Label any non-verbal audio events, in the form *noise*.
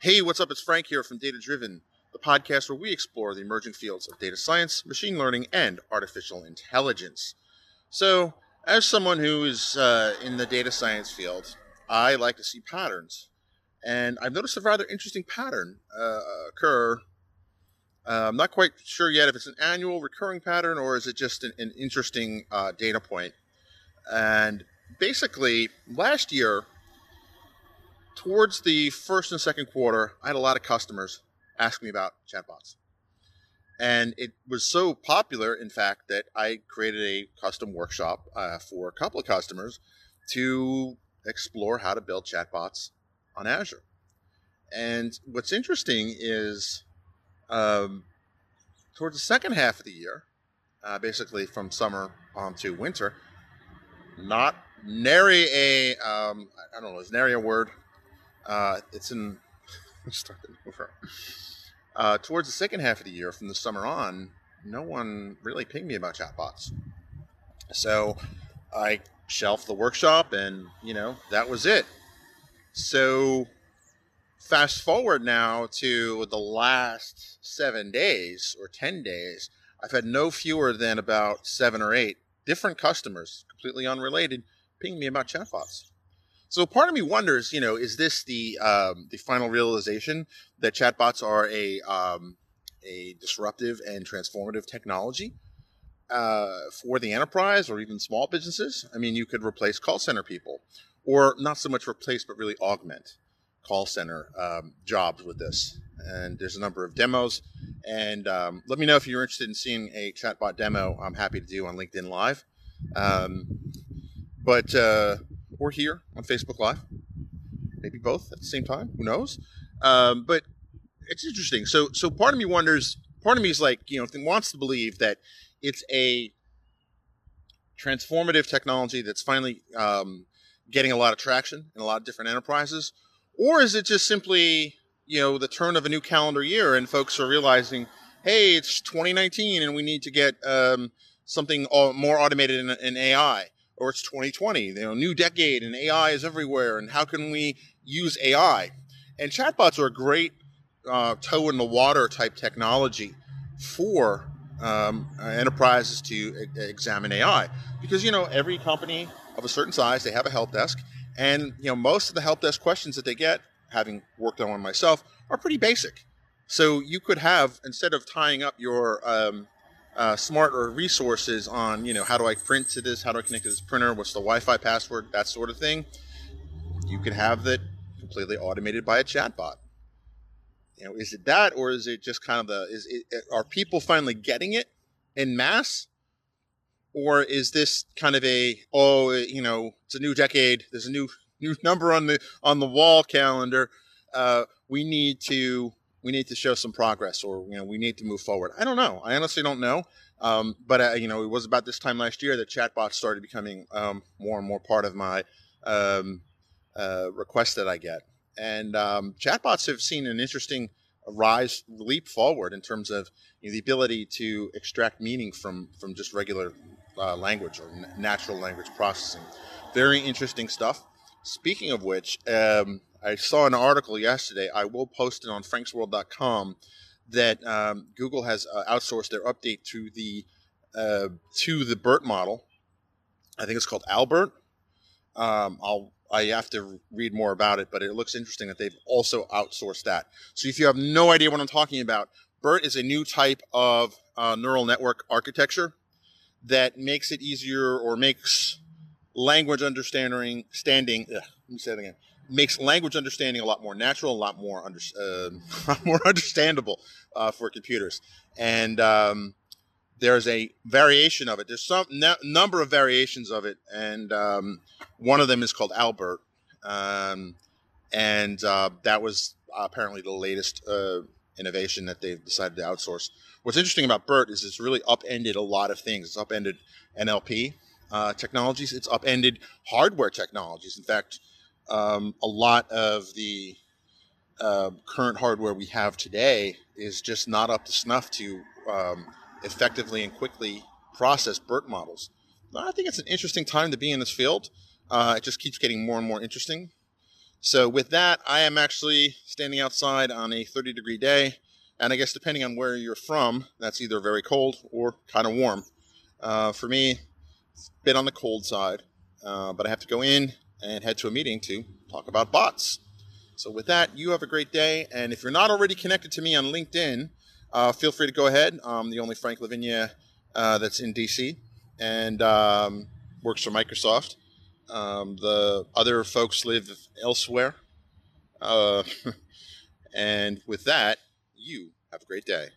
Hey, what's up? It's Frank here from Data Driven, the podcast where we explore the emerging fields of data science, machine learning, and artificial intelligence. So, as someone who is uh, in the data science field, I like to see patterns. And I've noticed a rather interesting pattern uh, occur. Uh, I'm not quite sure yet if it's an annual recurring pattern or is it just an, an interesting uh, data point. And basically, last year, towards the first and second quarter, I had a lot of customers ask me about chatbots. And it was so popular, in fact, that I created a custom workshop uh, for a couple of customers to explore how to build chatbots on Azure. And what's interesting is um, towards the second half of the year, uh, basically from summer on to winter, not nary a um, I don't know, is nary a word? Uh, it's in starting over. Uh, towards the second half of the year, from the summer on, no one really pinged me about chatbots. So I shelved the workshop, and you know that was it. So fast forward now to the last seven days or ten days, I've had no fewer than about seven or eight different customers, completely unrelated, ping me about chatbots. So part of me wonders, you know, is this the um, the final realization that chatbots are a um, a disruptive and transformative technology uh, for the enterprise or even small businesses? I mean, you could replace call center people, or not so much replace, but really augment call center um, jobs with this. And there's a number of demos. And um, let me know if you're interested in seeing a chatbot demo. I'm happy to do on LinkedIn Live. Um, but uh, or here on Facebook Live, maybe both at the same time. Who knows? Um, but it's interesting. So so part of me wonders. Part of me is like you know wants to believe that it's a transformative technology that's finally um, getting a lot of traction in a lot of different enterprises, or is it just simply you know the turn of a new calendar year and folks are realizing, hey, it's 2019 and we need to get um, something more automated in, in AI or it's 2020, you know, new decade and AI is everywhere. And how can we use AI? And chatbots are a great uh, toe in the water type technology for um, uh, enterprises to e- examine AI because you know every company of a certain size they have a help desk, and you know most of the help desk questions that they get, having worked on one myself, are pretty basic. So you could have instead of tying up your um, uh, smarter resources on, you know, how do I print to this? How do I connect to this printer? What's the Wi-Fi password? That sort of thing. You can have that completely automated by a chatbot. You know, is it that, or is it just kind of the? Is it, are people finally getting it in mass, or is this kind of a oh, you know, it's a new decade. There's a new new *laughs* number on the on the wall calendar. Uh, we need to we need to show some progress or you know we need to move forward. I don't know. I honestly don't know. Um, but uh, you know it was about this time last year that chatbots started becoming um, more and more part of my um, uh, requests that i get. And um, chatbots have seen an interesting rise leap forward in terms of you know, the ability to extract meaning from from just regular uh, language or n- natural language processing. Very interesting stuff. Speaking of which um, I saw an article yesterday. I will post it on franksworld.com that um, Google has uh, outsourced their update to the uh, to the BERT model. I think it's called Albert. Um, I'll I have to read more about it, but it looks interesting that they've also outsourced that. So if you have no idea what I'm talking about, BERT is a new type of uh, neural network architecture that makes it easier or makes language understanding standing. Ugh, let me say it again makes language understanding a lot more natural, a lot more under, uh, *laughs* more understandable uh, for computers. And um, there's a variation of it. There's some number of variations of it, and um, one of them is called Albert, um, and uh, that was apparently the latest uh, innovation that they've decided to outsource. What's interesting about BERT is it's really upended a lot of things. It's upended NLP uh, technologies. It's upended hardware technologies. In fact um, a lot of the uh, current hardware we have today is just not up to snuff to um, effectively and quickly process BERT models. But I think it's an interesting time to be in this field. Uh, it just keeps getting more and more interesting. So with that, I am actually standing outside on a 30 degree day, and I guess depending on where you're from, that's either very cold or kind of warm. Uh, for me, it's a bit on the cold side, uh, but I have to go in and head to a meeting to talk about bots. So with that, you have a great day, and if you're not already connected to me on LinkedIn, uh, feel free to go ahead. I'm the only Frank La Vigne uh, that's in DC and um, works for Microsoft. Um, the other folks live elsewhere. Uh, *laughs* and with that, you have a great day.